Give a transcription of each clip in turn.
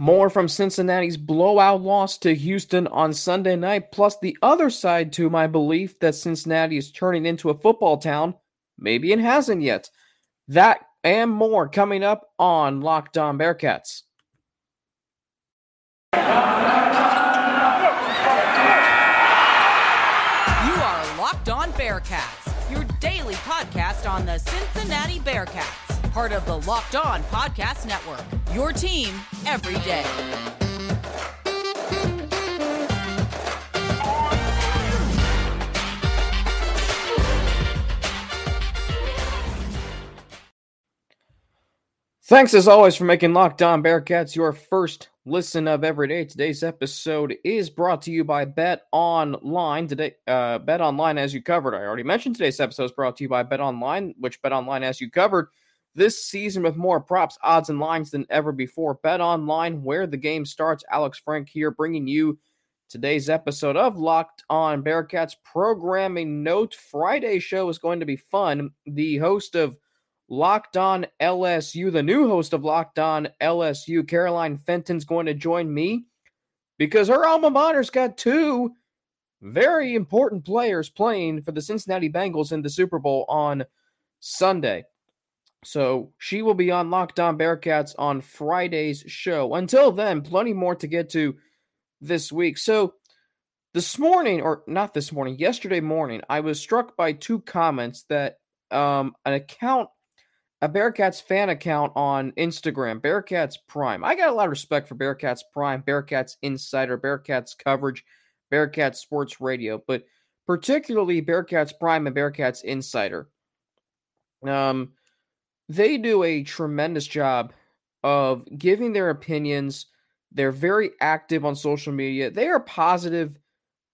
More from Cincinnati's blowout loss to Houston on Sunday night, plus the other side to my belief that Cincinnati is turning into a football town. Maybe it hasn't yet. That and more coming up on Locked On Bearcats. You are Locked On Bearcats, your daily podcast on the Cincinnati Bearcats part of the Locked On Podcast Network. Your team every day. Thanks as always for making Locked On Bearcats your first listen of every day. Today's episode is brought to you by Bet Online. Today, uh, Bet Online, as you covered, I already mentioned today's episode is brought to you by Bet Online, which Bet Online, as you covered, this season with more props, odds, and lines than ever before. Bet online where the game starts. Alex Frank here bringing you today's episode of Locked On Bearcats programming note. Friday show is going to be fun. The host of Locked On LSU, the new host of Locked On LSU, Caroline Fenton's going to join me because her alma mater's got two very important players playing for the Cincinnati Bengals in the Super Bowl on Sunday. So she will be on Locked On Bearcats on Friday's show. Until then, plenty more to get to this week. So this morning, or not this morning, yesterday morning, I was struck by two comments that um, an account, a Bearcats fan account on Instagram, Bearcats Prime. I got a lot of respect for Bearcats Prime, Bearcats Insider, Bearcats coverage, Bearcats Sports Radio, but particularly Bearcats Prime and Bearcats Insider. Um, they do a tremendous job of giving their opinions. They're very active on social media. They are positive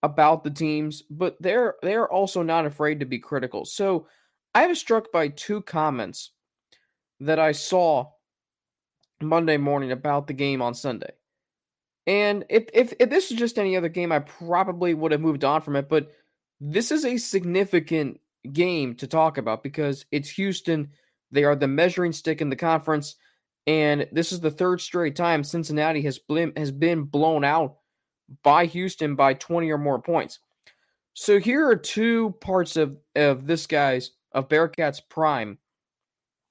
about the teams, but they're they're also not afraid to be critical. So I was struck by two comments that I saw Monday morning about the game on Sunday. And if, if if this was just any other game, I probably would have moved on from it. But this is a significant game to talk about because it's Houston they are the measuring stick in the conference, and this is the third straight time Cincinnati has been, has been blown out by Houston by 20 or more points. So here are two parts of, of this guy's of Bearcats Prime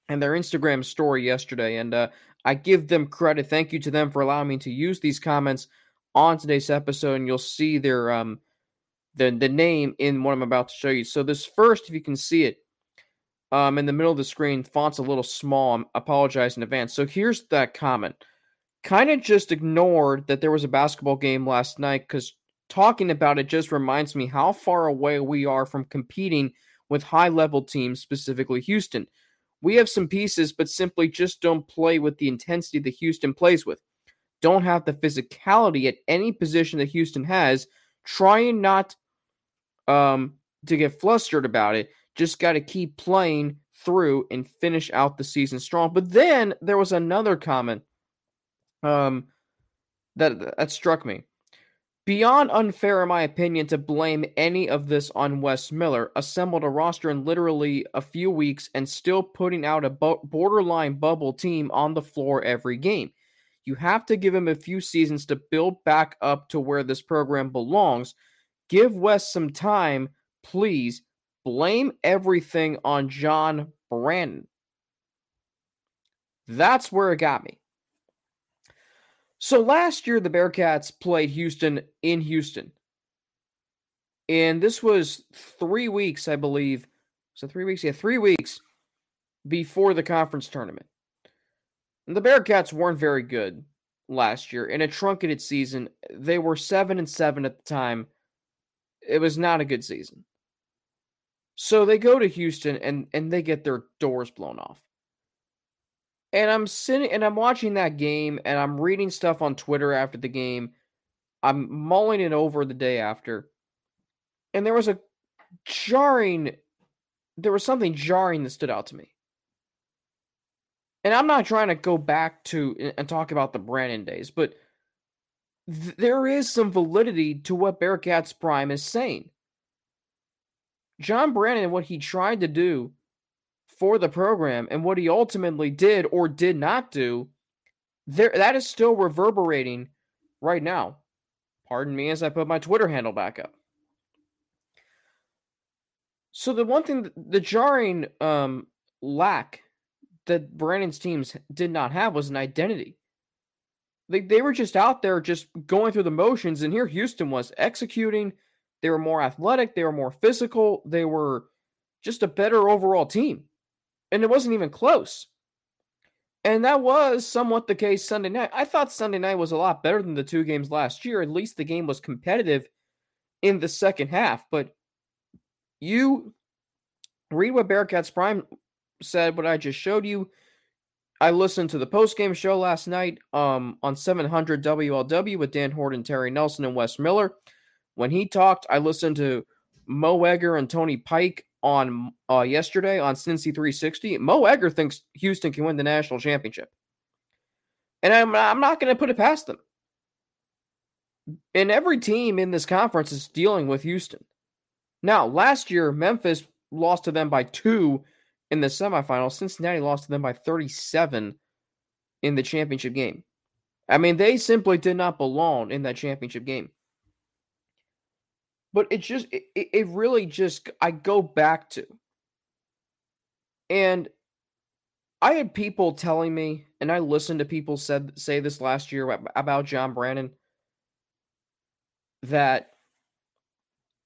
and their Instagram story yesterday, and uh, I give them credit. Thank you to them for allowing me to use these comments on today's episode, and you'll see their um the the name in what I'm about to show you. So this first, if you can see it, um, in the middle of the screen. Font's a little small. I apologize in advance. So here's that comment. Kind of just ignored that there was a basketball game last night because talking about it just reminds me how far away we are from competing with high level teams, specifically Houston. We have some pieces, but simply just don't play with the intensity that Houston plays with. Don't have the physicality at any position that Houston has. Trying not um, to get flustered about it just got to keep playing through and finish out the season strong. But then there was another comment um, that that struck me. Beyond unfair, in my opinion, to blame any of this on Wes Miller, assembled a roster in literally a few weeks and still putting out a borderline bubble team on the floor every game. You have to give him a few seasons to build back up to where this program belongs. Give Wes some time, please, blame everything on John Brannen. That's where it got me. So last year, the Bearcats played Houston in Houston. And this was three weeks, I believe. So three weeks, yeah, three weeks before the conference tournament. And the Bearcats weren't very good last year. In a truncated season, they were seven and seven at the time. It was not a good season. So they go to Houston and and they get their doors blown off. And I'm sitting and I'm watching that game and I'm reading stuff on Twitter after the game. I'm mulling it over the day after. And there was a jarring there was something jarring that stood out to me. And I'm not trying to go back to and talk about the Brannen days, but th- there is some validity to what Bearcats Prime is saying. John Brannen, what he tried to do for the program and what he ultimately did or did not do there that is still reverberating right now. Pardon me as I put my Twitter handle back up. So the one thing, the jarring um, lack that Brannen's teams did not have was an identity. They they were just out there, just going through the motions, and here Houston was executing. They were more athletic. They were more physical. They were just a better overall team, and it wasn't even close. And that was somewhat the case Sunday night. I thought Sunday night was a lot better than the two games last year. At least the game was competitive in the second half. But you read what Bearcats Prime said, what I just showed you. I listened to the post game show last night um, on 700 WLW with Dan Horton, Terry Nelson, and Wes Miller. When he talked, I listened to Mo Egger and Tony Pike on uh, yesterday on Cincy 360. Mo Egger thinks Houston can win the national championship. And I'm, I'm not going to put it past them. And every team in this conference is dealing with Houston. Now, last year, Memphis lost to them by two in the semifinals. Cincinnati lost to them by 37 in the championship game. I mean, they simply did not belong in that championship game but it just it, it really just I go back to. And I had people telling me and I listened to people said say this last year about John Brannen that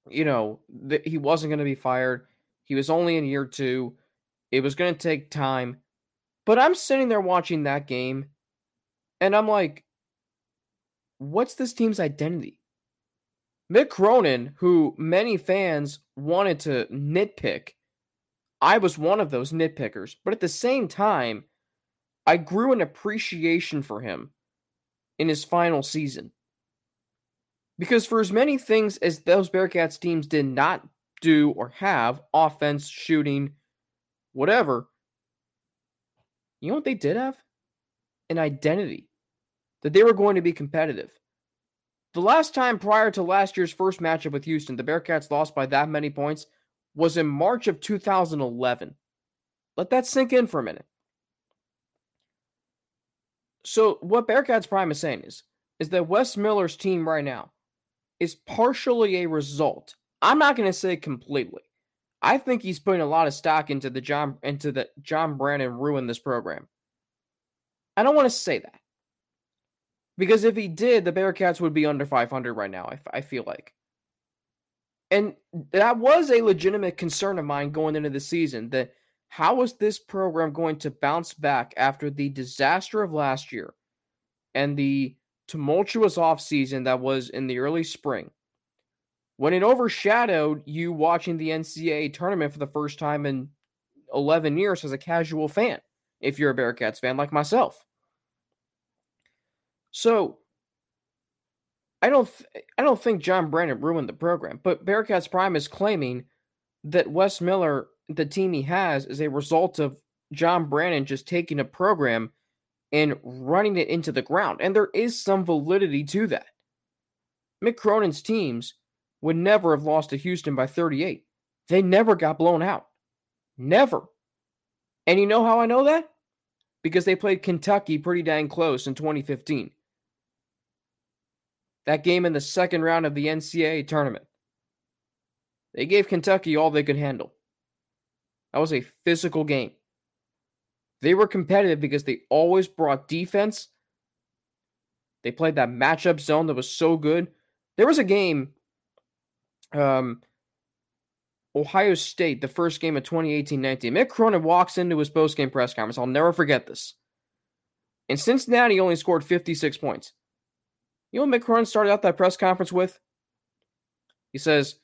you know that he wasn't going to be fired. He was only in year 2 it was going to take time. But I'm sitting there watching that game and I'm like what's this team's identity Mick Cronin, who many fans wanted to nitpick, I was one of those nitpickers. But at the same time, I grew an appreciation for him in his final season. Because for as many things as those Bearcats teams did not do or have offense, shooting, whatever, you know what they did have? An identity that they were going to be competitive. The last time prior to last year's first matchup with Houston, the Bearcats lost by that many points was in March of 2011. Let that sink in for a minute. So, what Bearcats Prime is saying is, is that Wes Miller's team right now is partially a result. I'm not going to say completely. I think he's putting a lot of stock into the John into the John Brannen ruin this program. I don't want to say that. Because if he did, the Bearcats would be under 500 right now, I, I feel like. And that was a legitimate concern of mine going into the season that how is this program going to bounce back after the disaster of last year and the tumultuous offseason that was in the early spring? When it overshadowed you watching the NCAA tournament for the first time in 11 years as a casual fan, if you're a Bearcats fan like myself. So I don't th- eh, I don't think John Brannen ruined the program, but Bearcats Prime is claiming that Wes Miller, the team he has, is a result of John Brannen just taking a program and running it into the ground. And there is some validity to that. Mick Cronin's teams would never have lost to Houston by 38. They never got blown out. Never. And you know how I know that? Because they played Kentucky pretty dang close in 2015 that game in the second round of the NCAA tournament. They gave Kentucky all they could handle. That was a physical game. They were competitive because they always brought defense. They played that matchup zone that was so good. There was a game, um, Ohio State, the first game of 2018 19. Mick Cronin walks into his post game press conference. I'll never forget this. And Cincinnati only scored 56 points. You know what Cronin started out that press conference with? He says,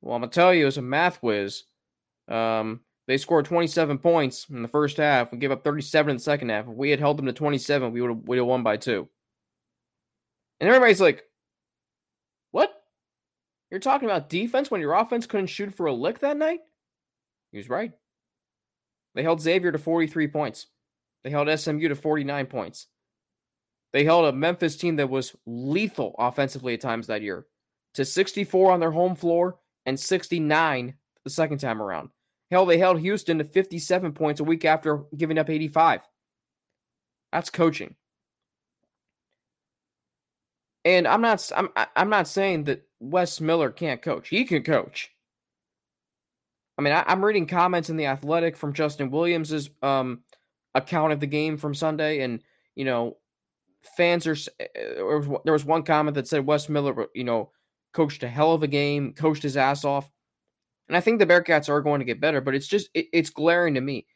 Well, I'm going to tell you, as a math whiz, um, they scored 27 points in the first half and gave up 37 in the second half. If we had held them to 27, we would have, have won by two. And everybody's like, What? You're talking about defense when your offense couldn't shoot for a lick that night? He was right. They held Xavier to 43 points. They held SMU to 49 points. They held a Memphis team that was lethal offensively at times that year to 64 on their home floor and 69 the second time around. Hell, they held Houston to 57 points a week after giving up 85. That's coaching. And I'm not I'm I'm not saying that Wes Miller can't coach. He can coach. I mean, I, am reading comments in the Athletic from Justin Williams's um, account of the game from Sunday, and you know, fans are. Eh, eh, there was one comment that said Wes Miller, you know, coached a hell of a game, coached his ass off, and I think the Bearcats are going to get better. But it's just it, it's glaring to me.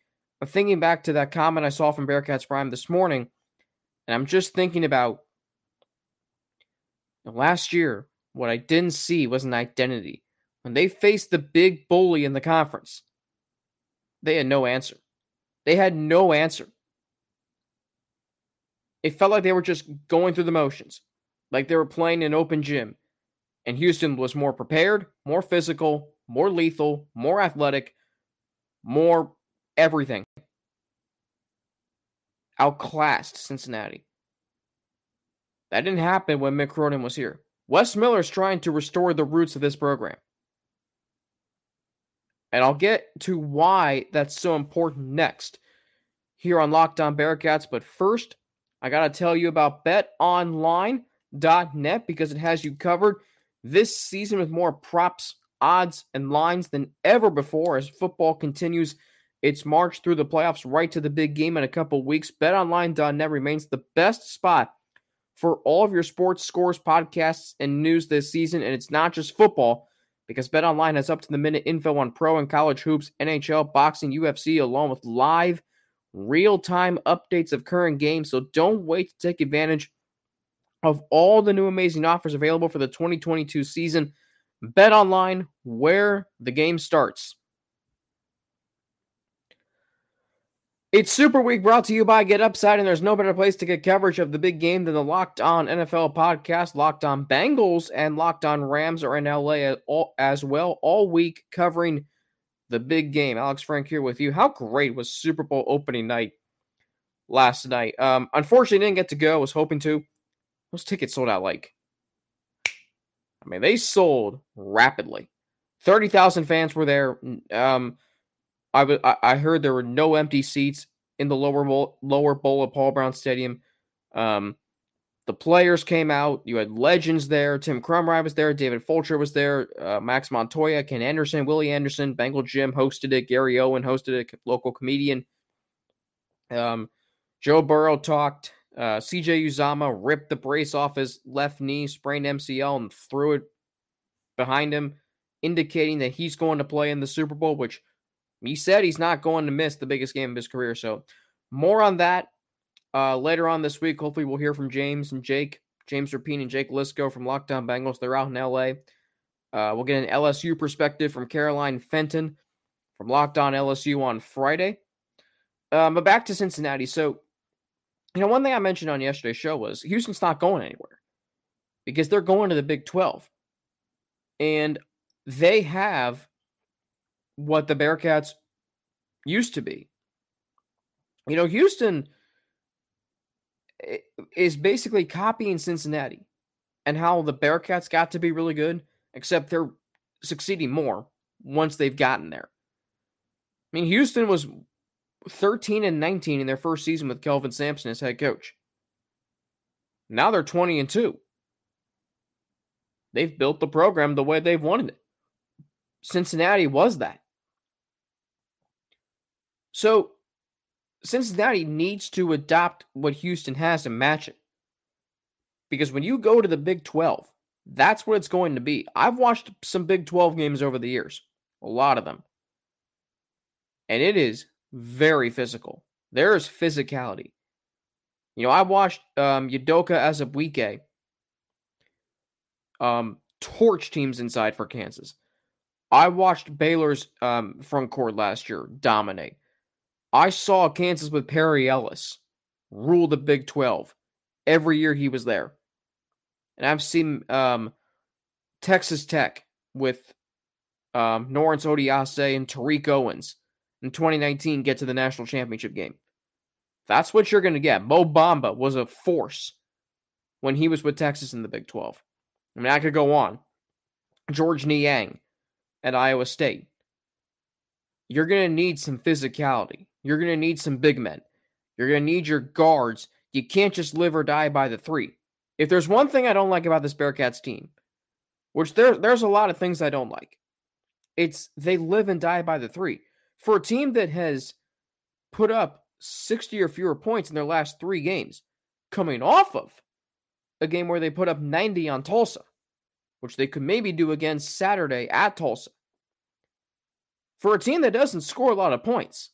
I'm thinking back to that comment I saw from Bearcats Prime this morning, and I'm just thinking about last year. What I didn't see was an identity when they faced the big bully in the conference, they had no answer. They had no answer. It felt like they were just going through the motions, like they were playing an open gym. And Houston was more prepared, more physical, more lethal, more athletic, more everything. Outclassed Cincinnati. That didn't happen when Mick Cronin was here. Wes Miller is trying to restore the roots of this program. And I'll get to why that's so important next here on Locked On Bearcats. But first, I got to tell you about betonline.net because it has you covered this season with more props, odds, and lines than ever before as football continues its march through the playoffs right to the big game in a couple weeks. BetOnline.net remains the best spot for all of your sports scores, podcasts, and news this season. And it's not just football because BetOnline has up to the minute info on pro and college hoops, NHL, boxing, UFC, along with live, real time updates of current games. So don't wait to take advantage of all the new amazing offers available for the 2022 season. Bet online where the game starts. It's Super Week brought to you by Get Upside, and there's no better place to get coverage of the big game than the Locked On NFL podcast. Locked On Bengals and Locked On Rams are in LA as well all week covering the big game. Alex Frank here with you. How great was Super Bowl opening night last night? Um, unfortunately, didn't get to go. Was hoping to. Those tickets sold out like, I mean, they sold rapidly. Thirty thousand fans were there. Um, I, w- I heard there were no empty seats in the lower bowl, lower bowl of Paul Brown Stadium. Um, the players came out. You had legends there. Tim Krumrie was there. David Fulcher was there. Uh, Max Montoya, Ken Anderson, Willie Anderson, Bengal Jim hosted it. Gary Owen hosted it. Local comedian. Um, Joe Burrow talked. Uh, CJ Uzomah ripped the brace off his left knee, sprained MCL, and threw it behind him, indicating that he's going to play in the Super Bowl, which he said he's not going to miss the biggest game of his career. So, more on that uh, later on this week. Hopefully, we'll hear from James and Jake, James Rapien and Jake Liskow from Locked On Bengals. They're out in LA. Uh, we'll get an LSU perspective from Caroline Fenton from Locked On LSU on Friday. Um, but back to Cincinnati. So, you know, one thing I mentioned on yesterday's show was Houston's not going anywhere because they're going to the Big 12. And they have what the Bearcats used to be. You know, Houston is basically copying Cincinnati and how the Bearcats got to be really good, except they're succeeding more once they've gotten there. I mean, Houston was 13 and 19 in their first season with Kelvin Sampson as head coach. Now they're 20 and 2. They've built the program the way they've wanted it. Cincinnati was that. So Cincinnati needs to adopt what Houston has and match it. Because when you go to the Big 12, that's what it's going to be. I've watched some Big 12 games over the years, a lot of them. And it is very physical. There is physicality. You know, I watched um, Udoka Azubuike um, torch teams inside for Kansas. I watched Baylor's um, front court last year dominate. I saw Kansas with Perry Ellis rule the Big 12 every year he was there. And I've seen um, Texas Tech with um, Norense Odiase and Tariq Owens in 2019 get to the national championship game. That's what you're going to get. Mo Bamba was a force when he was with Texas in the Big 12. I mean, I could go on. Georges Niang at Iowa State. You're going to need some physicality. You're going to need some big men. You're going to need your guards. You can't just live or die by the three. If there's one thing I don't like about this Bearcats team, which there there's a lot of things I don't like, it's they live and die by the three. For a team that has put up 60 or fewer points in their last three games, coming off of a game where they put up 90 on Tulsa, which they could maybe do again Saturday at Tulsa. For a team that doesn't score a lot of points,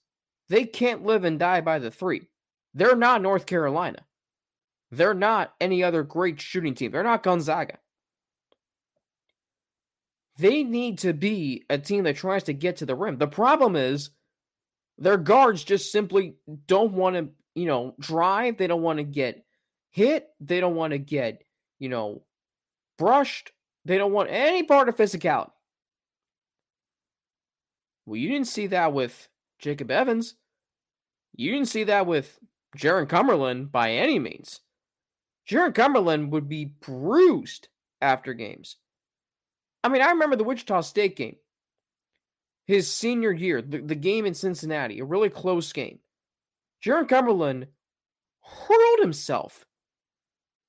they can't live and die by the three. They're not North Carolina. They're not any other great shooting team. They're not Gonzaga. They need to be a team that tries to get to the rim. The problem is their guards just simply don't want to, you know, drive. They don't want to get hit. They don't want to get, you know, brushed. They don't want any part of physicality. Well, you didn't see that with Jacob Evans. You didn't see that with Jarron Cumberland by any means. Jarron Cumberland would be bruised after games. I mean, I remember the Wichita State game, his senior year, the, the game in Cincinnati, a really close game. Jarron Cumberland hurled himself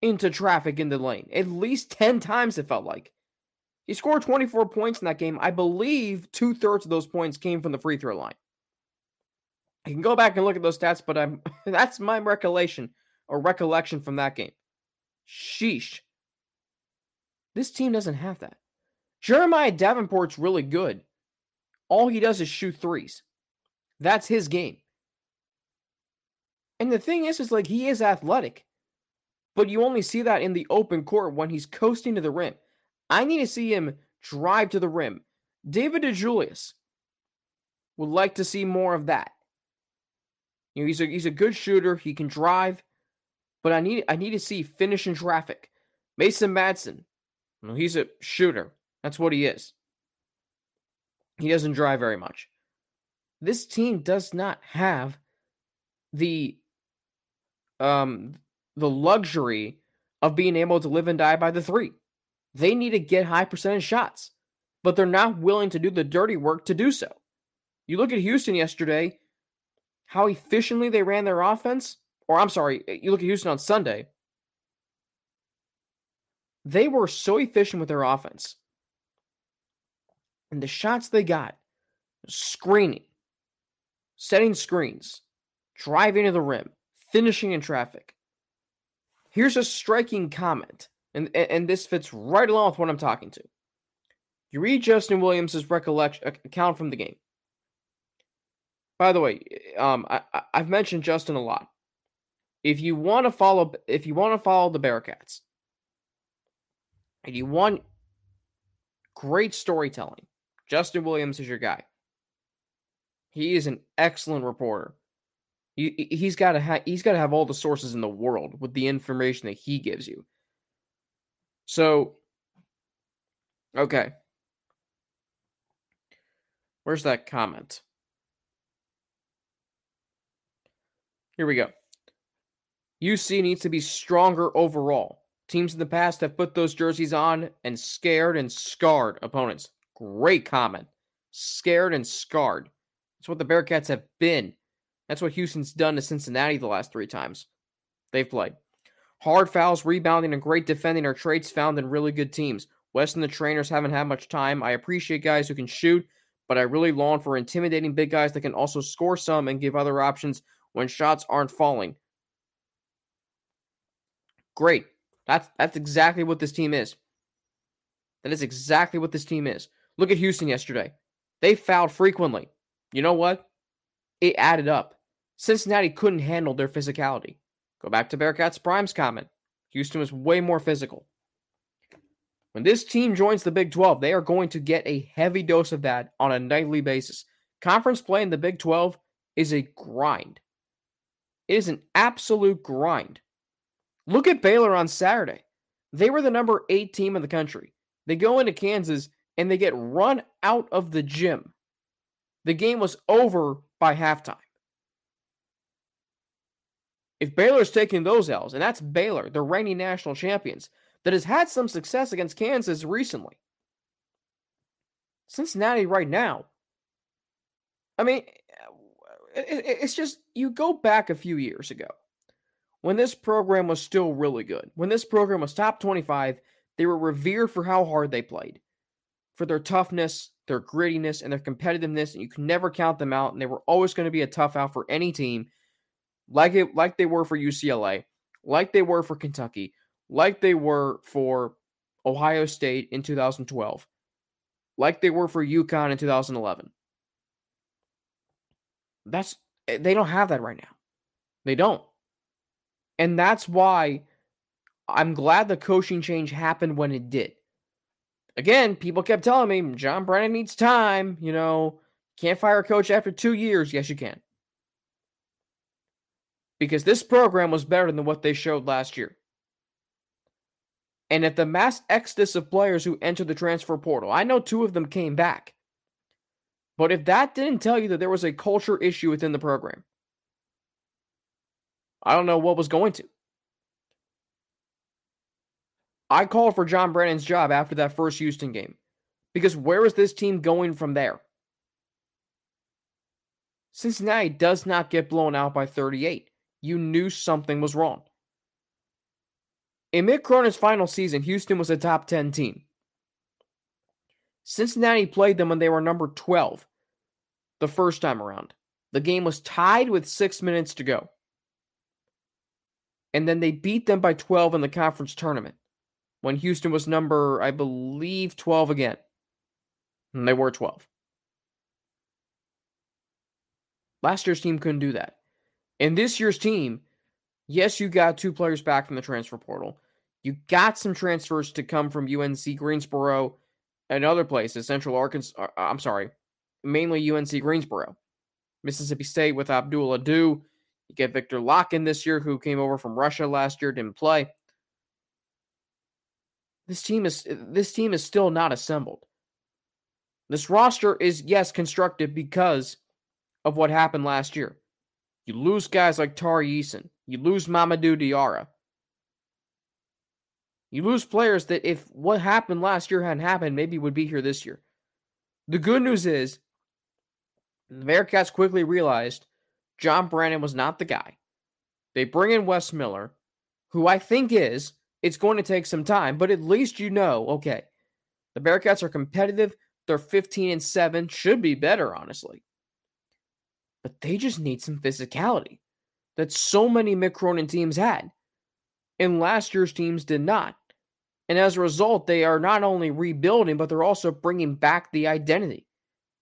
into traffic in the lane at least 10 times, it felt like. He scored 24 points in that game. I believe two thirds of those points came from the free throw line. I can go back and look at those stats, but I'm that's my recollection or recollection from that game. Sheesh. This team doesn't have that. Jeremiah Davenport's really good. All he does is shoot threes. That's his game. And the thing is, is like he is athletic, but you only see that in the open court when he's coasting to the rim. I need to see him drive to the rim. David DeJulius would like to see more of that. You know, he's a he's a good shooter. He can drive, but I need I need to see finish in traffic. Mason Madsen, you know, he's a shooter. That's what he is. He doesn't drive very much. This team does not have the um the luxury of being able to live and die by the three. They need to get high percentage shots, but they're not willing to do the dirty work to do so. You look at Houston yesterday, how efficiently they ran their offense, or I'm sorry, eh, you look at Houston on Sunday, they were so efficient with their offense. And the shots they got, screening, setting screens, driving to the rim, finishing in traffic. Here's a striking comment, and, and this fits right along with what I'm talking to. You read Justin Williams' recollection account from the game. By the way, um, I, I've mentioned Justin a lot. If you want to follow, if you want to follow the Bearcats, and you want great storytelling, Justin Williams is your guy. He is an excellent reporter. He, he's got to have he's got to have all the sources in the world with the information that he gives you. So, okay, where's that comment? Here we go. UC needs to be stronger overall. Teams in the past have put those jerseys on and scared and scarred opponents. Great comment. Scared and scarred. That's what the Bearcats have been. That's what Houston's done to Cincinnati the last three times they've played. Hard fouls, rebounding, and great defending are traits found in really good teams. Wes and the trainers haven't had much time. I appreciate guys who can shoot, but I really long for intimidating big guys that can also score some and give other options when shots aren't falling. Great. That's that's exactly what this team is. That is exactly what this team is. Look at Houston yesterday. They fouled frequently. You know what? It added up. Cincinnati couldn't handle their physicality. Go back to Bearcats Prime's comment. Houston was way more physical. When this team joins the Big 12, they are going to get a heavy dose of that on a nightly basis. Conference play in the Big 12 is a grind. It is an absolute grind. Look at Baylor on Saturday. They were the number eight team in the country. They go into Kansas and they get run out of the gym. The game was over by halftime. If Baylor's taking those L's, and that's Baylor, the reigning national champions, that has had some success against Kansas recently. Cincinnati right now. I mean, it's just you go back a few years ago when this program was still really good. When this program was top 25, they were revered for how hard they played, for their toughness, their grittiness, and their competitiveness. And you can never count them out. And they were always going to be a tough out for any team, like it, like they were for UCLA, like they were for Kentucky, like they were for Ohio State in 2012, like they were for UConn in 2011. That's eh, they don't have that right now. They don't. And that's why I'm glad the coaching change happened when it did. Again, people kept telling me John Brannen needs time. You know, can't fire a coach after two years. Yes, you can. Because this program was better than what they showed last year. And at the mass exodus of players who entered the transfer portal, I know two of them came back. But if that didn't tell you that there was a culture issue within the program, I don't know what was going to. I called for John Brannen's job after that first Houston game because where is this team going from there? Cincinnati does not get blown out by 38. You knew something was wrong. In Mick Cronin's final season, Houston was a top 10 team. Cincinnati played them when they were number 12 the first time around. The game was tied with six minutes to go. And then they beat them by 12 in the conference tournament when Houston was number, I believe, 12 again. And they were 12. Last year's team couldn't do that. And this year's team, yes, you got two players back from the transfer portal. You got some transfers to come from UNC Greensboro and other places, Central Arkansas. Uh, I'm sorry, mainly UNC Greensboro. Mississippi State with Abdul Adu. You get Viktor Lakhin this year, who came over from Russia last year, didn't play. This team is this team is still not assembled. This roster is yes constructed because of what happened last year. You lose guys like Tari Eason. You lose Mamadou Diarra. You lose players that if what happened last year hadn't happened, maybe would be here this year. The good news is the Bearcats quickly realized John Brannen was not the guy. They bring in Wes Miller, who I think is it's going to take some time, but at least you know, okay, the Bearcats are competitive. They're 15 and 7, should be better, honestly. But they just need some physicality that so many Mick teams had. And last year's teams did not. And as a result, they are not only rebuilding, but they're also bringing back the identity.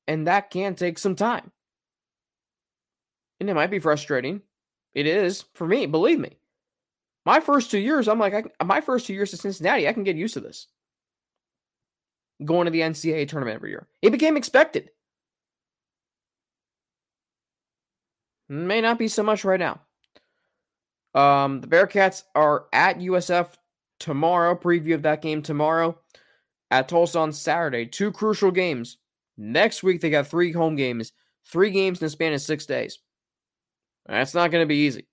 And that can take some time. And it might be frustrating. It is for me, believe me. My first two years, I'm like, I, my first two years at Cincinnati, I can get used to this. Going to the NCAA tournament every year. It became expected. May not be so much right now. Um, the Bearcats are at USF tomorrow. Preview of that game tomorrow. At Tulsa on Saturday. Two crucial games. Next week, they got three home games. Three games in the span of six days. That's not going to be easy.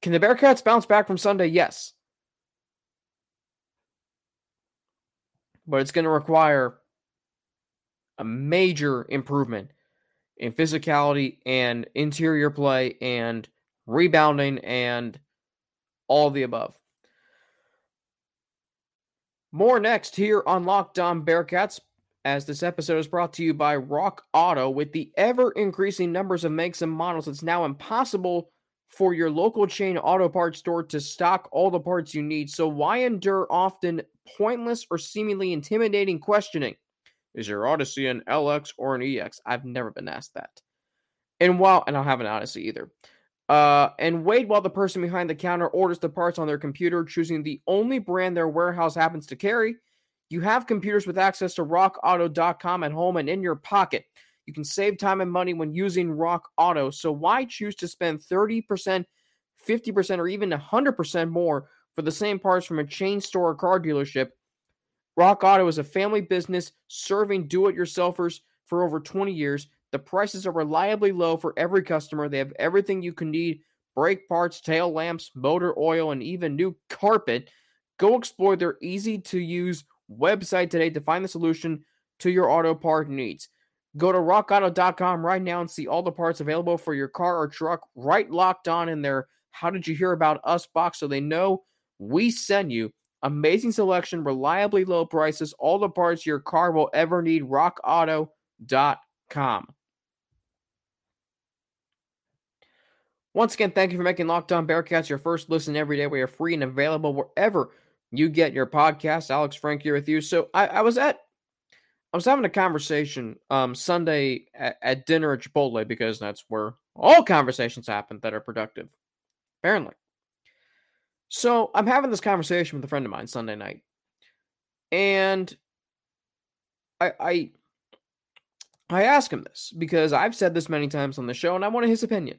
Can the Bearcats bounce back from Sunday? Yes. But it's going to require a major improvement in physicality and interior play and rebounding and all the above. More next here on Locked On Bearcats, as this episode is brought to you by Rock Auto. With the ever increasing numbers of makes and models, it's now impossible for your local chain auto parts store to stock all the parts you need. So why endure often pointless or seemingly intimidating questioning? Is your Odyssey an LX or an EX? I've never been asked that. And while and I don't have an Odyssey either. Uh, and wait while the person behind the counter orders the parts on their computer, choosing the only brand their warehouse happens to carry. You have computers with access to rockauto.com at home and in your pocket. You can save time and money when using Rock Auto. So why choose to spend 30%, 50%, or even 100% more for the same parts from a chain store or car dealership? Rock Auto is a family business serving do it yourselfers for over 20 years. The prices are reliably low for every customer. They have everything you can need brake parts, tail lamps, motor oil, and even new carpet. Go explore their easy to use website today to find the solution to your auto part needs. Go to rockauto.com right now and see all the parts available for your car or truck right locked on in their how did you hear about us box so they know we send you amazing selection, reliably low prices, all the parts your car will ever need. RockAuto.com. Once again, thank you for making Locked On Bearcats your first listen every day. We are free and available wherever you get your podcast. Alex Frank here with you. So I, I was at I was having a conversation um, Sunday at, at, dinner at Chipotle because that's where all conversations happen that are productive, apparently. So I'm having this conversation with a friend of mine Sunday night, and I I I ask him this because I've said this many times on the show, and I wanted his opinion.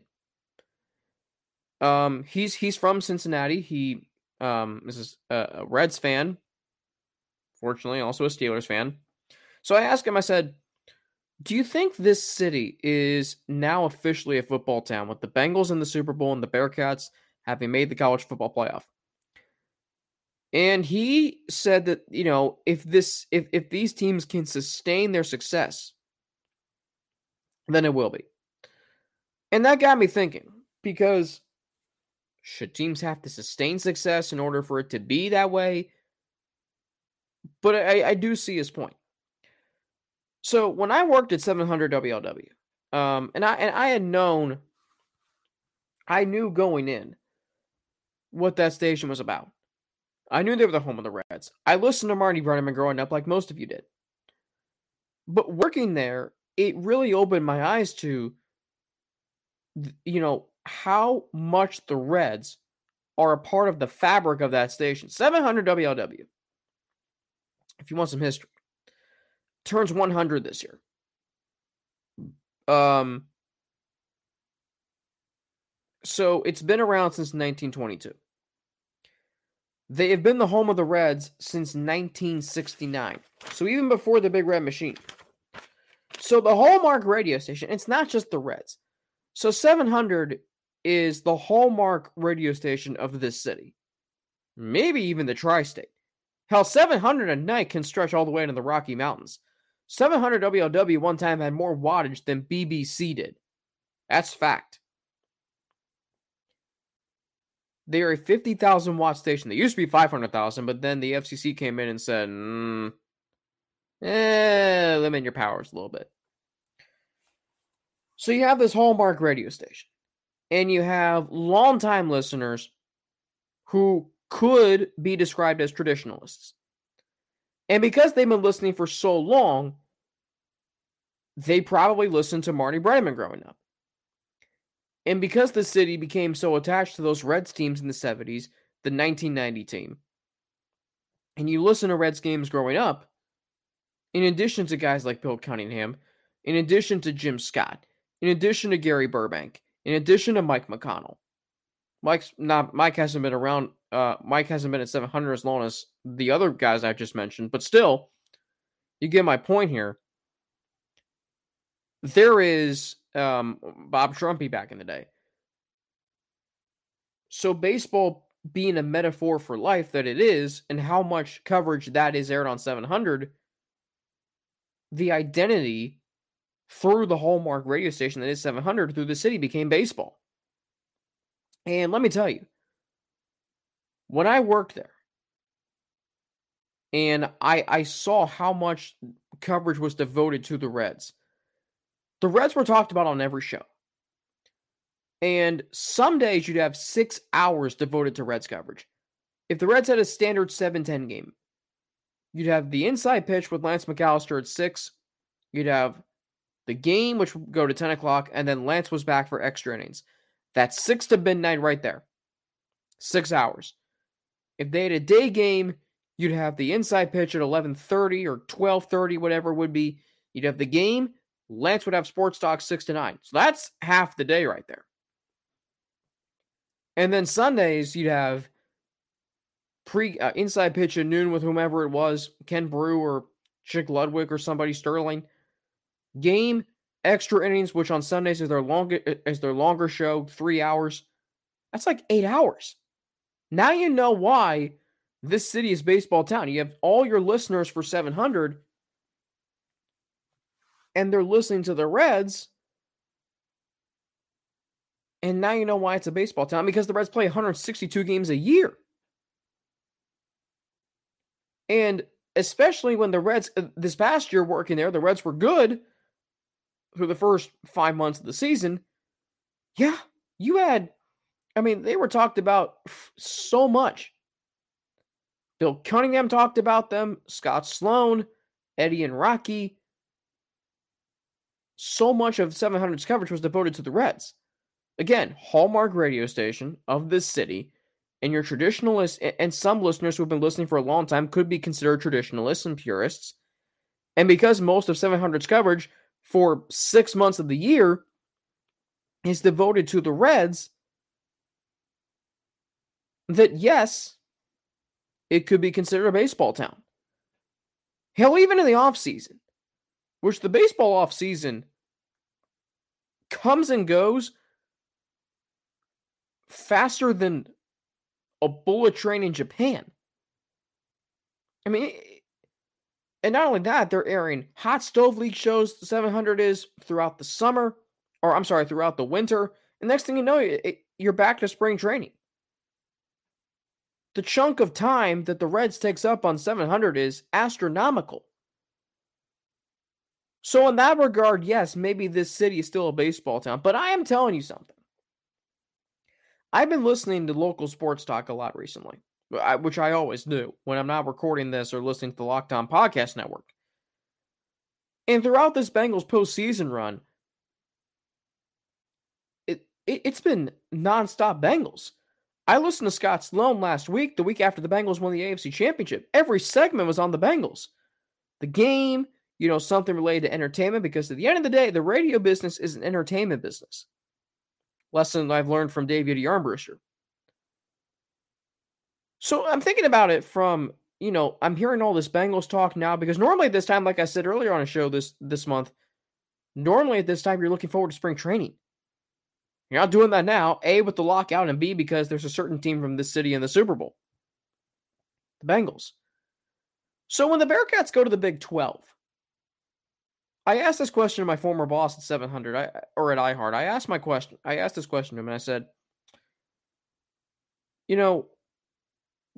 Um, he's he's from Cincinnati. He um is a Reds fan. Fortunately, also a Steelers fan. So I asked him. I said, "Do you think this city is now officially a football town with the Bengals in the Super Bowl and the Bearcats having made the college football playoff?" And he said that you know if this if if these teams can sustain their success, then it will be. And that got me thinking because should teams have to sustain success in order for it to be that way? But I, I do see his point. So when I worked at 700 WLW, um, and I and I had known, I knew going in what that station was about. I knew they were the home of the Reds. I listened to Marty Brennaman growing up, like most of you did. But working there, it really opened my eyes to, you know, how much the Reds are a part of the fabric of that station. 700 WLW. If you want some history, turns 100 this year. Um, so it's been around since 1922. They have been the home of the Reds since 1969. So even before the Big Red Machine. So the Hallmark radio station, it's not just the Reds. So 700 is the hallmark radio station of this city. Maybe even the tri state. Hell, 700 a night can stretch all the way into the Rocky Mountains. 700 WLW one time had more wattage than BBC did. That's fact. They are a 50,000 watt station. They used to be 500,000, but then the FCC came in and said, mm, eh, limit your powers a little bit. So you have this hallmark radio station and you have longtime listeners who could be described as traditionalists. And because they've been listening for so long, they probably listened to Marty Brennaman growing up. And because the city became so attached to those Reds teams in the 70s, the 1990 team, and you listen to Reds games growing up, in addition to guys like Bill Cunningham, in addition to Jim Scott, in addition to Gary Burbank, in addition to Mike McConnell, Mike's not Mike hasn't been around. Uh, Mike hasn't been at 700 as long as the other guys I just mentioned, but still, you get my point here. There is um, Bob Trumpy back in the day. So baseball being a metaphor for life that it is, and how much coverage that is aired on 700, the identity through the hallmark radio station that is 700 through the city became baseball. And let me tell you, when I worked there, and I I saw how much coverage was devoted to the Reds. The Reds were talked about on every show. And some days you'd have six hours devoted to Reds coverage. If the Reds had a standard 7 10 game, you'd have the inside pitch with Lance McAllister at 6. You'd have the game, which would go to 10 o'clock, and then Lance was back for extra innings. That's 6 to midnight right there. Six hours. If they had a day game, you'd have the inside pitch at 11.30 or 12.30, whatever it would be. You'd have the game. Lance would have sports talk 6 to 9. So that's half the day right there. And then Sundays, you'd have pre uh, inside pitch at noon with whomever it was, Ken Brew or Chick Ludwig or somebody Sterling game, extra innings, which on Sundays is their longer is their longer show, three hours. That's like eight hours. Now you know why this city is baseball town. You have all your listeners for 700, and they're listening to the Reds. And now you know why it's a baseball town because the Reds play 162 games a year. And especially when the Reds, uh, this past year working there, the Reds were good through the first five months of the season. Yeah, you had, I mean, they were talked about so much. Bill Cunningham talked about them, Scott Sloan, Eddie and Rocky. So much of 700's coverage was devoted to the Reds. Again, hallmark radio station of this city, and your traditionalists and some listeners who have been listening for a long time could be considered traditionalists and purists. And because most of 700's coverage for six months of the year is devoted to the Reds, that yes, it could be considered a baseball town. Hell, even in the offseason, which the baseball offseason comes and goes faster than a bullet train in Japan. I mean, and not only that, they're airing hot stove league shows. The 700 is throughout the summer, or I'm sorry, throughout the winter. And next thing you know, it, you're back to spring training. The chunk of time that the Reds takes up on 700 is astronomical. So, in that regard, yes, maybe this city is still a baseball town, but I am telling you something. I've been listening to local sports talk a lot recently, which I always do when I'm not recording this or listening to the Locked On Podcast Network. And throughout this Bengals postseason run, it, it it's been nonstop Bengals. I listened to Scott Sloan last week, the week after the Bengals won the AFC Championship. Every segment was on the Bengals. The game, you know, something related to entertainment, because at the end of the day, the radio business is an entertainment business lesson I've learned from David Armbruster. So I'm thinking about it from, you know, I'm hearing all this Bengals talk now because normally at this time, like I said earlier on a show this this month, normally at this time you're looking forward to spring training. You're not doing that now, A, with the lockout, and B, because there's a certain team from this city in the Super Bowl. The Bengals. So when the Bearcats go to the Big 12, I asked this question to my former boss at 700 I, or at iHeart. I asked my question. I asked this question to him and I said, you know,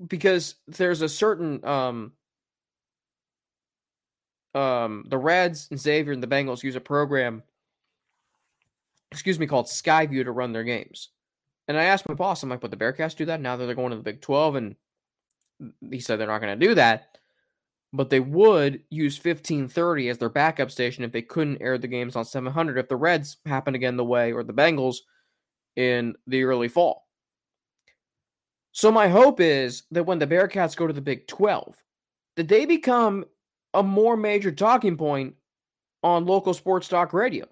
because there's a certain um um the Reds and Xavier and the Bengals use a program excuse me called Skyview to run their games. And I asked my boss, I'm like, but the Bearcats do that now that they're going to the Big 12 and he said they're not going to do that but they would use 1530 as their backup station if they couldn't air the games on 700 if the Reds happen again the way or the Bengals in the early fall. So my hope is that when the Bearcats go to the Big 12, that they become a more major talking point on local sports talk radio.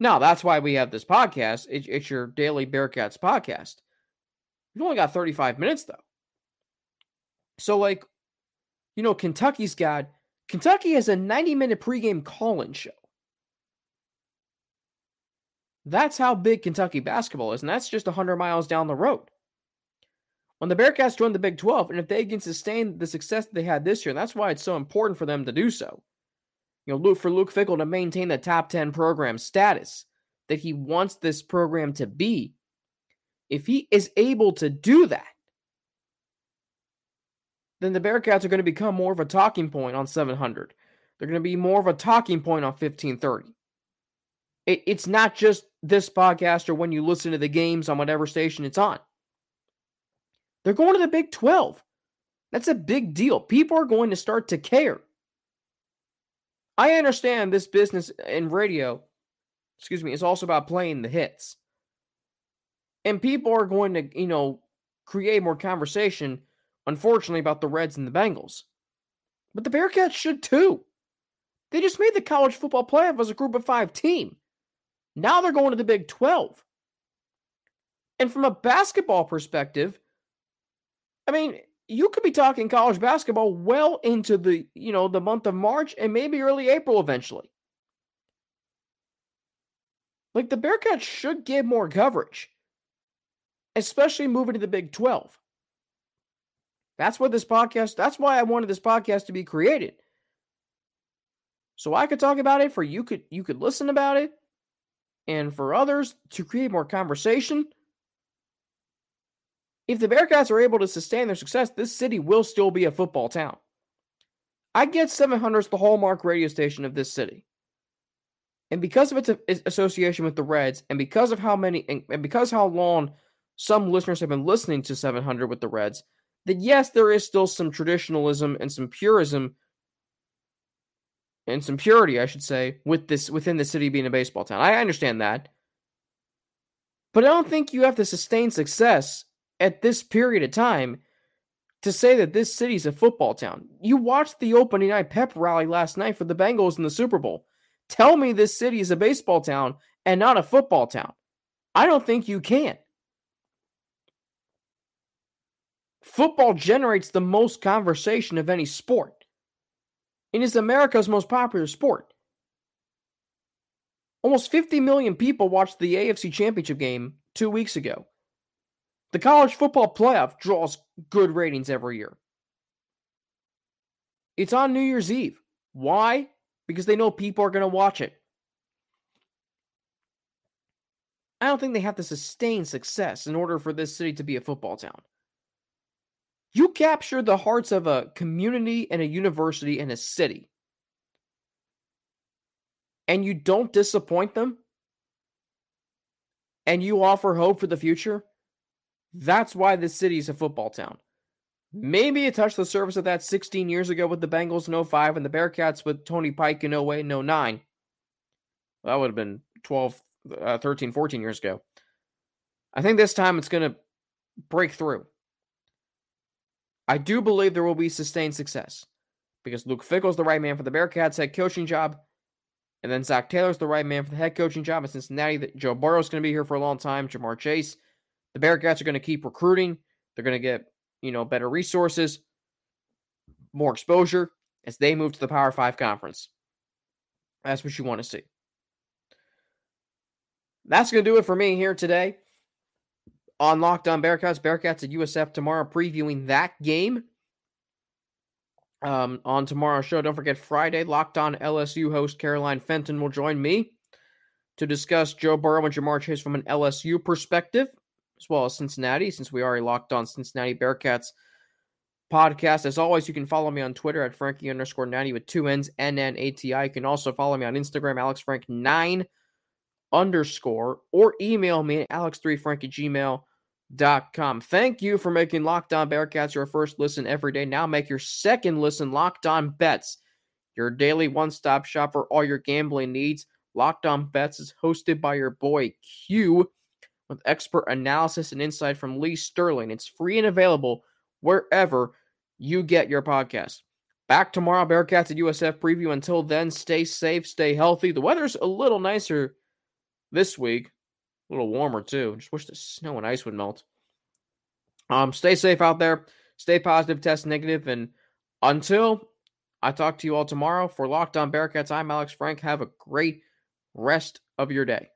Now, that's why we have this podcast. it's your daily Bearcats podcast. We've only got 35 minutes though. So like you know, Kentucky's got Kentucky has a 90 minute pregame call in show. That's how big Kentucky basketball is, and that's just 100 miles down the road. When the Bearcats join the Big 12, and if they can sustain the success they had this year, that's why it's so important for them to do so. You know, look for Luke Fickell to maintain the top 10 program status that he wants this program to be, if he is able to do that, then the Bearcats are going to become more of a talking point on 700. They're going to be more of a talking point on 1530. It, it's not just this podcast or when you listen to the games on whatever station it's on. They're going to the Big 12. That's a big deal. People are going to start to care. I understand this business in radio, excuse me, is also about playing the hits. And people are going to, you know, create more conversation unfortunately, about the Reds and the Bengals. But the Bearcats should too. They just made the college football playoff as a group of five team. Now they're going to the Big 12. And from a basketball perspective, I mean, you could be talking college basketball well into the, you know, the month of March and maybe early April eventually. Like the Bearcats should get more coverage, especially moving to the Big 12. That's what this podcast, that's why I wanted this podcast to be created. So I could talk about it for you could you could listen about it. and for others to create more conversation. If the Bearcats are able to sustain their success, this city will still be a football town. I get 700 is the hallmark radio station of this city. And because of its association with the Reds, and because of how many, and because how long some listeners have been listening to 700 with the Reds, that yes, there is still some traditionalism and some purism and some purity, I should say, with this within the city being a baseball town. I understand that. But I don't think you have to sustain success at this period of time to say that this city's a football town. You watched the opening night pep rally last night for the Bengals in the Super Bowl. Tell me this city is a baseball town and not a football town. I don't think you can. Football generates the most conversation of any sport. It is America's most popular sport. Almost 50 million people watched the AFC Championship game two weeks ago. The college football playoff draws good ratings every year. It's on New Year's Eve. Why? Because they know people are going to watch it. I don't think they have to sustain success in order for this city to be a football town. You capture the hearts of a community and a university and a city, and you don't disappoint them, and you offer hope for the future. That's why this city is a football town. Maybe it touched the surface of that 16 years ago with the Bengals in 05 and the Bearcats with Tony Pike in 08 and 09. That would have been 12, uh, 13, 14 years ago. I think this time it's going to break through. I do believe there will be sustained success because Luke Fickell's the right man for the Bearcats head coaching job. And then Zac Taylor's the right man for the head coaching job in Cincinnati. Joe Burrow's going to be here for a long time. Ja'Marr Chase the Bearcats are going to keep recruiting. They're going to get, you know, better resources, more exposure as they move to the Power Five conference. That's what you want to see. That's going to do it for me here today on Locked On Bearcats. Bearcats at USF tomorrow, previewing that game. Um, on tomorrow's show, don't forget Friday, Locked On LSU host Caroline Fenton will join me to discuss Joe Burrow and Ja'Marr Chase from an LSU perspective as well as Cincinnati, since we already locked on Cincinnati Bearcats podcast. As always, you can follow me on Twitter at Frankie underscore 90 with two N's, N-N-A-T-I. You can also follow me on Instagram, AlexFrank9 underscore, or email me at alex3frank at gmail.com. Thank you for making Locked On Bearcats your first listen every day. Now make your second listen Locked On Bets, your daily one-stop shop for all your gambling needs. Locked On Bets is hosted by your boy Q with expert analysis and insight from Lee Sterling. It's free and available wherever you get your podcast. Back tomorrow, Bearcats at USF preview. Until then, stay safe, stay healthy. The weather's a little nicer this week, a little warmer too. Just wish the snow and ice would melt. Um, stay safe out there, stay positive, test negative, and until I talk to you all tomorrow for Locked On Bearcats, I'm Alex Frank. Have a great rest of your day.